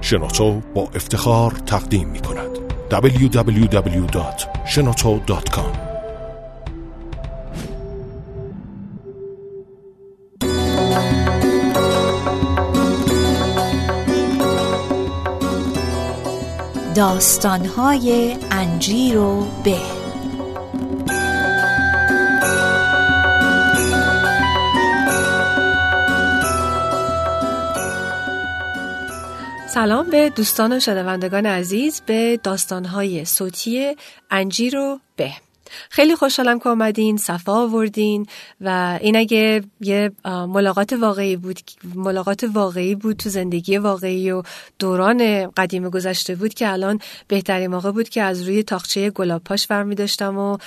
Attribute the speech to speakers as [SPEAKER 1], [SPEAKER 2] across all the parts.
[SPEAKER 1] شنوتو با افتخار تقدیم می کند. www.shenoto.com
[SPEAKER 2] داستانهای انجیر و به سلام به دوستان و شنوندگان عزیز به داستانهای صوتی انجیر و به خیلی خوشحالم که آمدین صفا آوردین و این اگه یه ملاقات واقعی بود ملاقات واقعی بود تو زندگی واقعی و دوران قدیم گذشته بود که الان بهترین موقع بود که از روی تاخچه گلاب پاش می داشتم و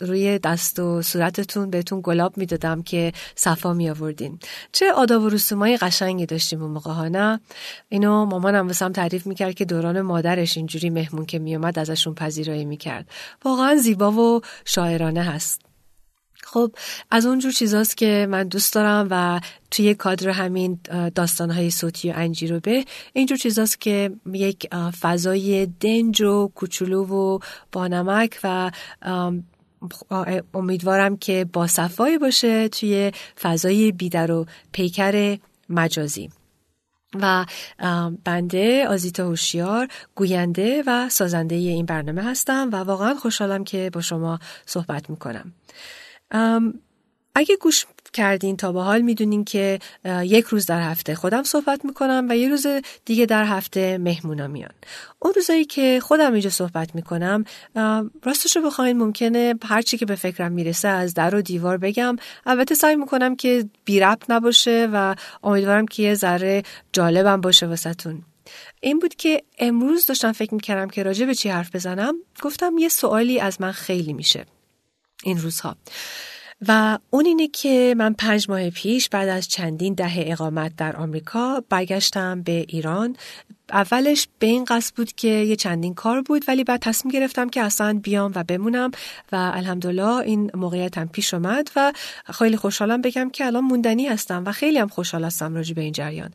[SPEAKER 2] روی دست و صورتتون بهتون گلاب می‌دادم که صفا می آوردین. چه آداب و رسومای قشنگی داشتیم اون موقع ها نه اینو مامانم واسم تعریف می‌کرد که دوران مادرش اینجوری مهمون که میومد ازشون پذیرایی می‌کرد. واقعا زیبا و شاعرانه هست. خب از اونجور چیزاست که من دوست دارم و توی کادر همین داستانهای صوتی و انجیر و به اینجور چیزاست که یک فضای دنج و کوچولو و بانمک و امیدوارم که با صفایی باشه توی فضای بیدر و پیکر مجازی. و بنده آزیتا هوشیار گوینده و سازنده این برنامه هستم و واقعا خوشحالم که با شما صحبت می‌کنم. اگه گوش کردین تا به حال می‌دونین که یک روز در هفته خودم صحبت می‌کنم و یه روز دیگه در هفته مهمونا میان. اون روزایی که خودم اینجا صحبت می‌کنم راستش رو بخواین ممکنه هرچی که به فکرم می‌رسه از در و دیوار بگم. البته سعی می‌کنم که بی نباشه و امیدوارم که یه ذره جالبم باشه واسهتون. این بود که امروز داشتم فکر می‌کردم که راجع به چی حرف بزنم. گفتم یه سوالی از من خیلی میشه. این روزها. و اون اینه که من پنج ماه پیش بعد از چندین دهه اقامت در آمریکا برگشتم به ایران. اولش به این قصد بود که یه چندین کار بود ولی بعد تصمیم گرفتم که اصلا بیام و بمونم و الحمدلله این موقعیت هم پیش اومد و خیلی خوشحالم بگم که الان موندنی هستم و خیلی هم خوشحال هستم راجع به این جریان.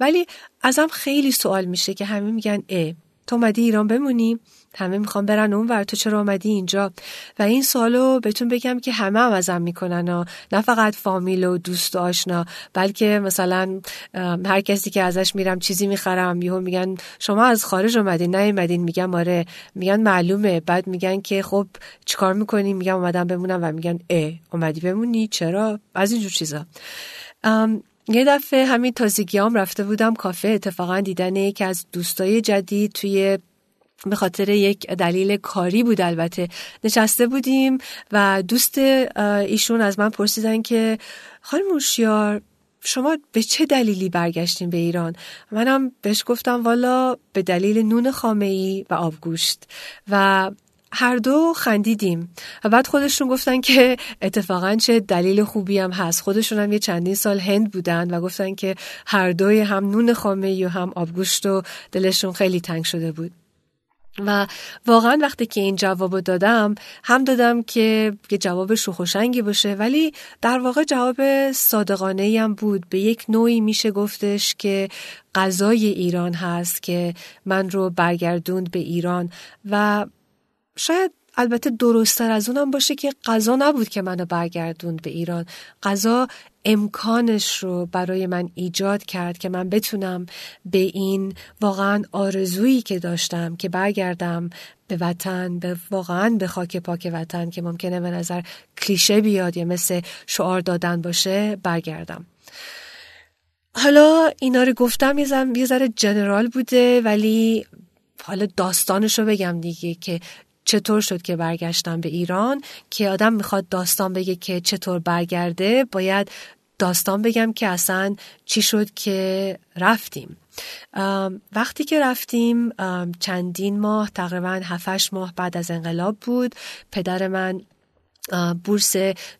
[SPEAKER 2] ولی ازم خیلی سوال میشه که همه میگن اه تو اومدی ایران بمونی؟ همه می‌خوام برن اون ور تو چرا آمدی اینجا؟ و این سالو بهتون بگم که همه هم ازم می‌کنن و نه فقط فامیل و دوست و آشنا بلکه مثلا هر کسی که ازش میرم چیزی می‌خرم. یهو میگن شما از خارج اومدین نه ایمدین میگم آره. میگن معلومه. بعد میگن که خب چیکار می‌کنی؟ میگم اومدم بمونم. و میگن اه اومدی بمونی؟ چرا؟ از اینجور چیزا. یه دفعه همین تازگیام رفته بودم کافه اتفاقا دیدن یکی از دوستای جدید توی به خاطر یک دلیل کاری بود البته. نشسته بودیم و دوست ایشون از من پرسیدن که خانم موشیار شما به چه دلیلی برگشتین به ایران؟ منم بهش گفتم والا به دلیل نون خامه ای و آبگوشت. و هر دو خندیدیم. و بعد خودشون گفتن که اتفاقا چه دلیل خوبی هم هست. خودشون هم یه چندین سال هند بودن و گفتن که هر دوی هم نون خامه و هم آبگوشت و دلشون خیلی تنگ شده بود. و واقعا وقتی که این جواب دادم هم دادم که یه جواب شوخوشنگی باشه ولی در واقع جواب صادقانه هم بود. به یک نوعی میشه گفتش که غذای ایران هست که من رو برگردوند به ایران و شاید البته درستتر از اونم باشه که غذا نبود که منو برگردوند به ایران. غذا امکانش رو برای من ایجاد کرد که من بتونم به این واقعا آرزویی که داشتم که برگردم به وطن به واقعا به خاک پاک وطن که ممکنه به نظر کلیشه بیاد یا مثل شعار دادن باشه برگردم. حالا اینا رو گفتم یه ذره جنرال بوده ولی حالا داستانش رو بگم دیگه که چطور شد که برگشتم به ایران که آدم می‌خواد داستان بگه که چطور برگرده باید داستان بگم که اصلا چی شد که رفتیم. وقتی که رفتیم چندین ماه تقریبا 7 ماه بعد از انقلاب بود. پدر من بورس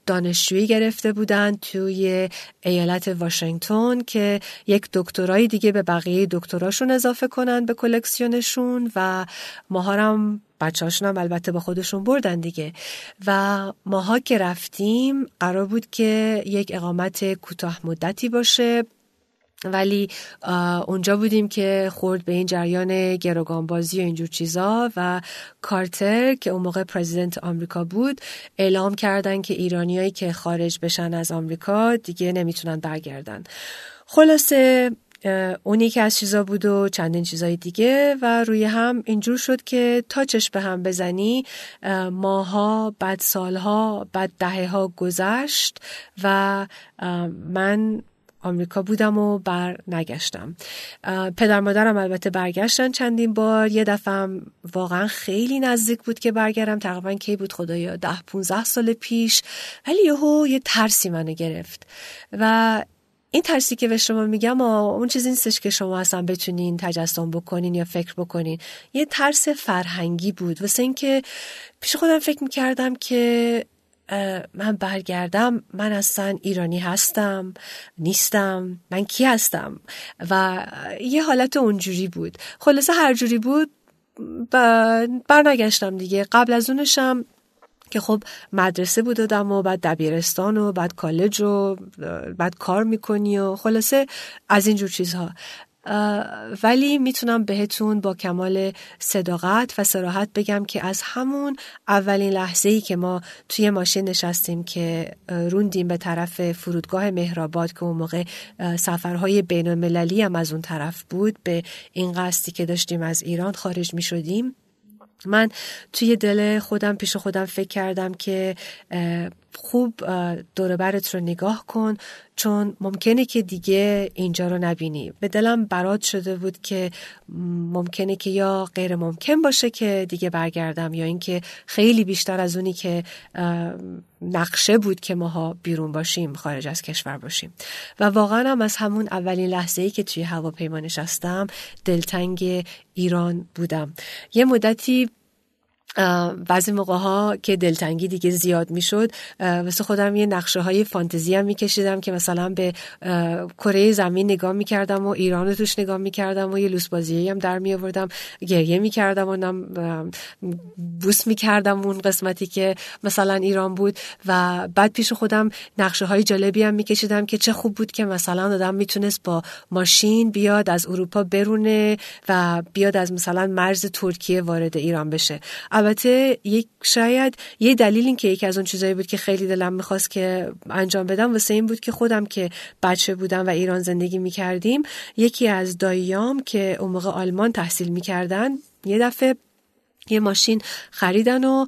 [SPEAKER 2] دانشجویی گرفته بودن توی ایالت واشنگتن که یک دکترای دیگه به بقیه دکتراشون اضافه کنن به کلکسیونشون و ماهارم بچهاشون هم البته با خودشون بردن دیگه. و ماها که رفتیم قرار بود که یک اقامت کوتاه مدتی باشه. ولی اونجا بودیم که خورد به این جریان گروگانبازی و اینجور چیزا و کارتر که اون موقع پرزیدنت آمریکا بود اعلام کردن که ایرانیایی که خارج بشن از آمریکا دیگه نمی‌تونن برگردن. خلاصه اون یکی از چیزا بود و چندین چیزای دیگه و روی هم اینجور شد که تا چش به هم بزنی ماها بعد سالها بعد دهه ها گذشت و من آمریکا بودم و بر نگشتم. پدر مادرم البته برگشتن چندین بار. یه دفعه واقعا خیلی نزدیک بود که برگردم. تقریبا کی بود خدایا ده 15 سال پیش. ولی یهو یه ترسی منو گرفت و این ترسی که به شما میگم اون چیزی نیستش که شما اصلا بتونین تجسم بکنین یا فکر بکنین. یه ترس فرهنگی بود. واسه اینکه پیش خودم فکر می‌کردم که من برگردم من اصلا ایرانی هستم نیستم من کی هستم؟ و یه حالت اونجوری بود. خلاصه هر جوری بود برنگشتم دیگه. قبل از اونشم که خب مدرسه بود و بعد دبیرستان و بعد کالج و بعد کار می‌کنی و خلاصه از اینجور چیزها. ولی می‌تونم بهتون با کمال صداقت و سراحت بگم که از همون اولین لحظه ای که ما توی ماشین نشستیم که روندیم به طرف فرودگاه مهرآباد که اون موقع سفرهای بین المللی هم از اون طرف بود به این قصدی که داشتیم از ایران خارج می شدیم من توی دل خودم پیش خودم فکر کردم که خوب دوربرت رو نگاه کن چون ممکنه که دیگه اینجا رو نبینی. به دلم برات شده بود که ممکنه که یا غیر ممکن باشه که دیگه برگردم یا اینکه خیلی بیشتر از اونی که نقشه بود که ماها بیرون باشیم خارج از کشور باشیم. و واقعا هم از همون اولین لحظه ای که توی هواپیما نشستم دلتنگ ایران بودم. یه مدتی بعضی موقع ها که دلتنگی دیگه زیاد می‌شد واسه خودم یه نقشه های فانتزی هم میکشیدم که مثلا به کره زمین نگاه می‌کردم و ایران رو توش نگاه می‌کردم و یه لوس بازی هم در می آوردم گریه می‌کردم و بوس می‌کردم اون قسمتی که مثلا ایران بود و بعد پیش خودم نقشه های جالبی هم میکشیدم که چه خوب بود که مثلا آدم می‌تونست با ماشین بیاد از اروپا برونه و بیاد از مثلا مرز ترکیه وارد ایران بشه. البته یک شاید یه دلیل این که یکی از اون چیزایی بود که خیلی دلم می‌خواست که انجام بدم واسه این بود که خودم که بچه بودم و ایران زندگی می‌کردیم یکی از داییام که اون موقع آلمان تحصیل می‌کردن یه دفعه یه ماشین خریدن و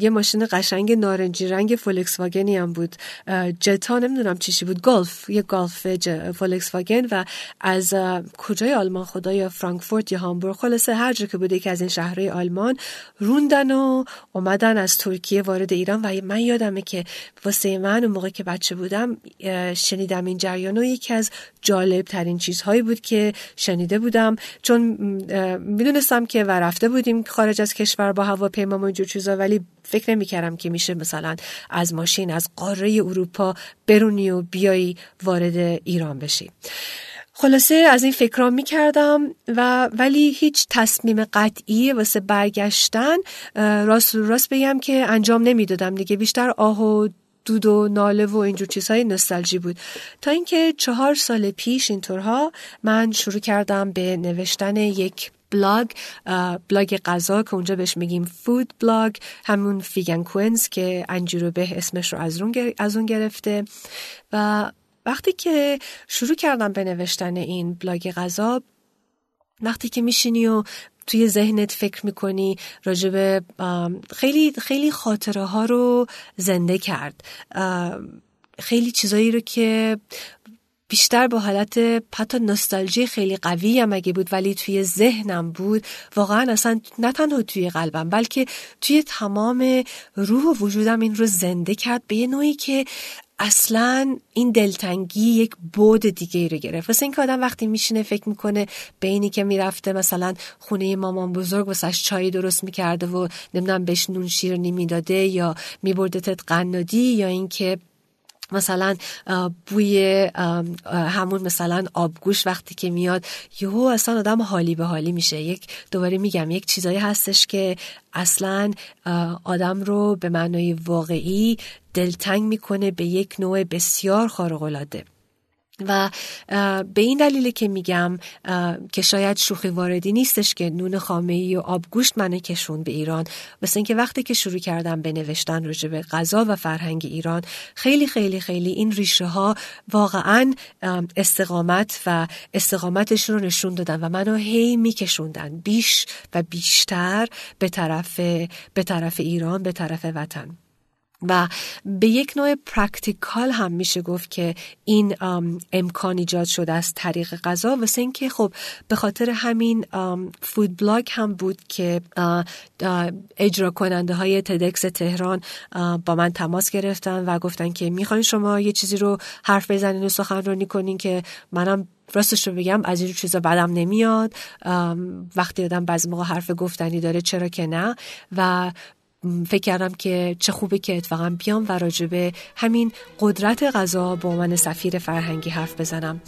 [SPEAKER 2] یه ماشین قشنگ نارنجی رنگ فولکس واگنی هم بود. جتا نمی‌دونم چیشی بود. گلف یه گلف فولکس واگن و از کجای آلمان؟ خدا یا فرانکفورت یا هامبورگ؟ خلاصه هر جا که بوده که از این شهرهای آلمان روندن و اومدن از ترکیه وارد ایران و من یادمه که واسه من اون موقع که بچه بودم شنیدم این جریان و یکی از جالب ترین چیزهایی بود که شنیده بودم. چون می‌دونستم که و رفته بودیم خارج از کشور با هواپیما و اینجور چیزا ولی فکر نمی‌کردم که میشه مثلا از ماشین از قاره اروپا برونی و بیایی وارد ایران بشی. خلاصه از این فکرها می کردم و ولی هیچ تصمیم قطعی واسه برگشتن راست راست بگم که انجام نمی‌دادم دیگه. بیشتر آه و دود و ناله و اینجور چیزهای نوستالژی بود. تا اینکه چهار سال پیش اینطورها من شروع کردم به نوشتن یک blog blog غذا که اونجا بهش میگیم food blog همون فیگن کوینز که انجیرو به اسمش رو از اون, از اون گرفته. و وقتی که شروع کردم به نوشتن این بلاگ غذا وقتی که میشینی و توی ذهنت فکر می‌کنی راجب خیلی خیلی خاطره ها رو زنده کرد. خیلی چیزایی رو که بیشتر با حالت حتی نستالژی خیلی قوی هم اگه بود ولی توی ذهنم بود واقعا اصلا نه تنها توی قلبم بلکه توی تمام روح و وجودم این رو زنده کرد به یه نوعی که اصلا این دلتنگی یک بود دیگه ای رو گرفت. واسه اینکه آدم وقتی میشینه فکر می‌کنه به اینی که می‌رفته مثلا خونه مامان بزرگ واسش چای درست می‌کرده و نمی‌دونم بهش نون شیرنی می‌داده یا میبردتت قنادی یا اینکه مثلا بوی همون مثلا آبگوش وقتی که میاد یهو اصلا آدم حالی به حالی میشه. یک دوباره میگم یک چیزایی هستش که اصلا آدم رو به معنای واقعی دلتنگ می‌کنه به یک نوع بسیار خارق‌العاده. و به این دلیل که میگم که شاید شوخی واردی نیستش که نون خامه ای و آبگوشت منو کشون به ایران. مثل اینکه وقتی که شروع کردم به نوشتن راجع به غذا و فرهنگ ایران خیلی خیلی خیلی این ریشه ها واقعا استقامت و استقامتشون رو نشون دادن و منو هی میکشوندن. بیش و بیشتر به طرف به طرف ایران به طرف وطن. و به یک نوع practical هم میشه گفت که این امکان ایجاد شده از طریق غذا. واسه اینکه خب به خاطر همین food blog هم بود که اجرا کننده های TEDx تهران با من تماس گرفتن و گفتن که می‌خواین شما یه چیزی رو حرف بزنین و سخنرانی کنین که منم راستش رو بگم از این چیزا بدم نمیاد. وقتی آدم بعضی موقع حرف گفتنی داره چرا که نه؟ و فکر کردم که چه خوبه که اتفاقا بیام و راجبه همین قدرت غذا با عنوان سفیر فرهنگی حرف بزنم.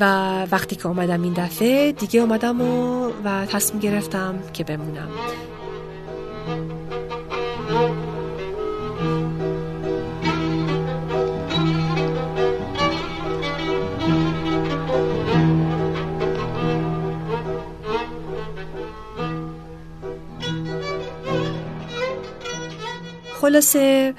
[SPEAKER 2] و وقتی که اومدم این دفعه دیگه اومدم و, و تصمیم گرفتم که بمونم. خلاصه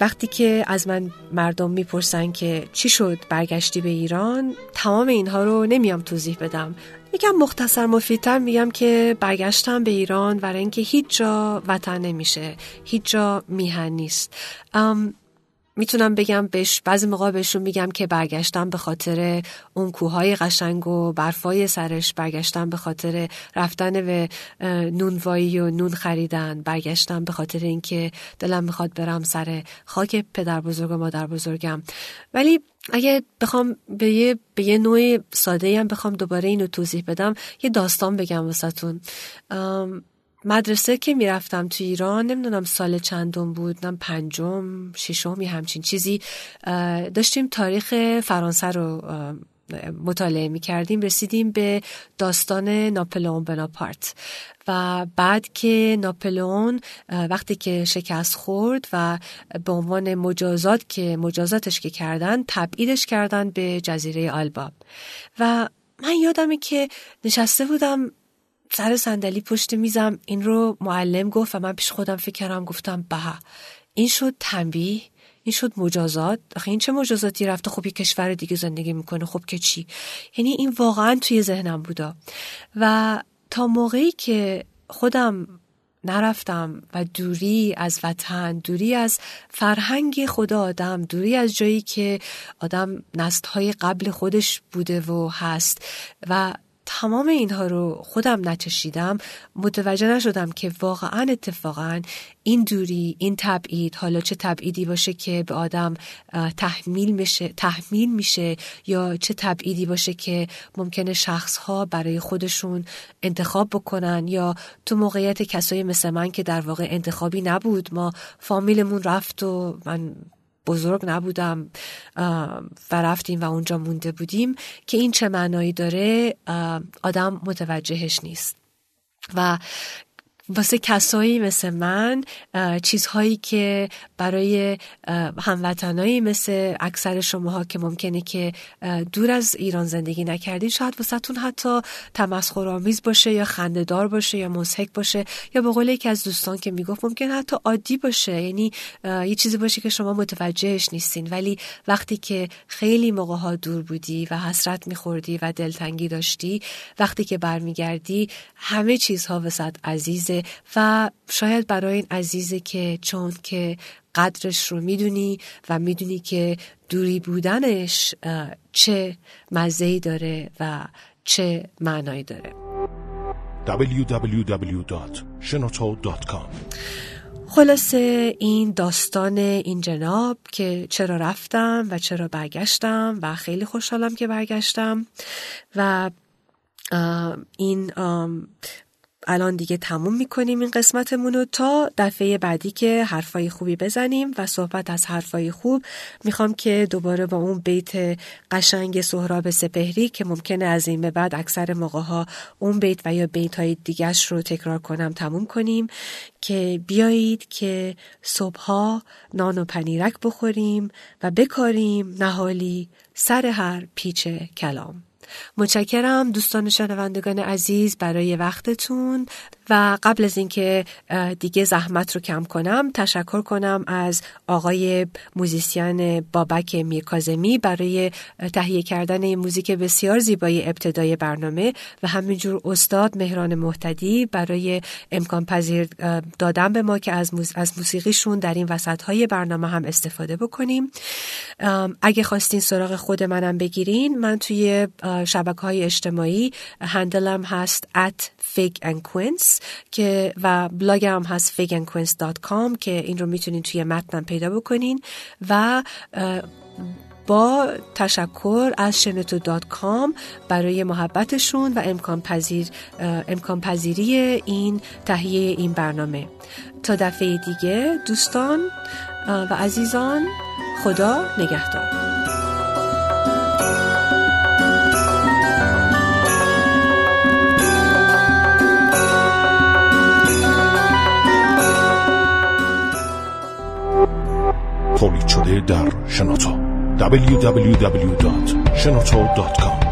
[SPEAKER 2] وقتی که از من مردم می‌پرسن که چی شد برگشتی به ایران تمام اینها رو نمیام توضیح بدم. یکم مختصر مفیدتر میگم که برگشتم به ایران برای اینکه هیچ جا وطن نمیشه هیچ جا میهن نیست. می‌تونم بگم بهش بعضی موقع بهشون میگم که برگشتم به خاطر اون کوههای قشنگ و برفای سرش برگشتم به خاطر رفتن به نونوایی و نون خریدن برگشتم به خاطر اینکه دلم می‌خواد برم سر خاک پدر بزرگ و مادر بزرگم. ولی اگه بخوام به یه, به یه نوع ساده هم بخوام دوباره اینو توضیح بدم یه داستان بگم واسهتون. مدرسه که می‌رفتم تو ایران نمی‌دونم سال چندم بود نم پنجم ششم همچین چیزی داشتیم تاریخ فرانسه رو مطالعه می کردیم رسیدیم به داستان ناپلئون بناپارت. و بعد که ناپلئون وقتی که شکست خورد و به عنوان مجازات که مجازاتش که کردن تبعیدش کردن به جزیره آلبا و من یادمه که نشسته بودم سر صندلی پشت میزم این رو معلم گفت و من پیش خودم فکر کردم گفتم به این شد تنبیه این شد مجازات. آخه این چه مجازاتی رفته؟ خب یه کشور دیگه زندگی می‌کنه خب که چی؟ یعنی این واقعا توی ذهنم بودا. و تا موقعی که خودم نرفتم و دوری از وطن دوری از فرهنگ خدا آدم دوری از جایی که آدم نستهای قبل خودش بوده و هست و تمام اینها رو خودم نچشیدم متوجه نشدم که واقعا اتفاقا این دوری این تبعید حالا چه تبعیدی باشه که به آدم تحمیل میشه تحمیل میشه یا چه تبعیدی باشه که ممکنه شخص ها برای خودشون انتخاب بکنن یا تو موقعیت کسایی مثل من که در واقع انتخابی نبود ما فامیلمون رفت و من بزرگ نبودم و رفتیم و اونجا مونده بودیم که این چه معنایی داره آدم متوجهش نیست. و واسه کسایی مثل من چیزهایی که برای هموطنایی مثل اکثر شماها که ممکنه که دور از ایران زندگی نکردین شاید واسهتون حتی تمسخرآمیز باشه یا خندهدار باشه یا مضحک باشه یا به قول یکی از دوستان که می‌گفت ممکن حتی عادی باشه. یعنی یه چیزی باشه که شما متوجهش نیستین. ولی وقتی که خیلی موقع ها دور بودی و حسرت میخوردی و دلتنگی داشتی وقتی که برمیگردی همه چیزها وسط عزیزه و شاید برای این عزیزه که چون که قدرش رو می‌دونی و می‌دونی که دوری بودنش چه مزهی داره و چه معنایی داره.
[SPEAKER 1] www.shenoto.com
[SPEAKER 2] خلاصه این داستان این جناب که چرا رفتم و چرا برگشتم و خیلی خوشحالم که برگشتم و این الان دیگه تموم می‌کنیم این قسمتمون رو تا دفعه بعدی که حرفای خوبی بزنیم و صحبت از حرفای خوب. می‌خوام که دوباره با اون بیت قشنگ سهراب سپهری که ممکنه از این به بعد اکثر موقع ها اون بیت و یا بیت های دیگش رو تکرار کنم تموم کنیم که بیایید که صبحها نان و پنیرک بخوریم و بکاریم نهالی سر هر پیچ کلام. متشکرم دوستان شنوندگان عزیز برای وقتتون و قبل از اینکه دیگه زحمت رو کم کنم تشکر کنم از آقای موزیسین بابک میرکازمی برای تهیه کردن موزیک بسیار زیبای ابتدای برنامه و همینجور استاد مهران محتدی برای امکان پذیر دادن به ما که از, از موسیقیشون در این وسط های برنامه هم استفاده بکنیم. اگه خواستین سراغ خود منم بگیرین من توی شبکه های اجتماعی هندلم هست at fig که و بلاگم هست figandquince.com که این رو می‌تونین توی متنم پیدا بکنین. و با تشکر از شنتو دات کام برای محبتشون و امکان, پذیر، امکان پذیری این تهیه این برنامه. تا دفعه دیگه دوستان و عزیزان خدا نگهدار.
[SPEAKER 1] شده در شنوتو www.shenoto.com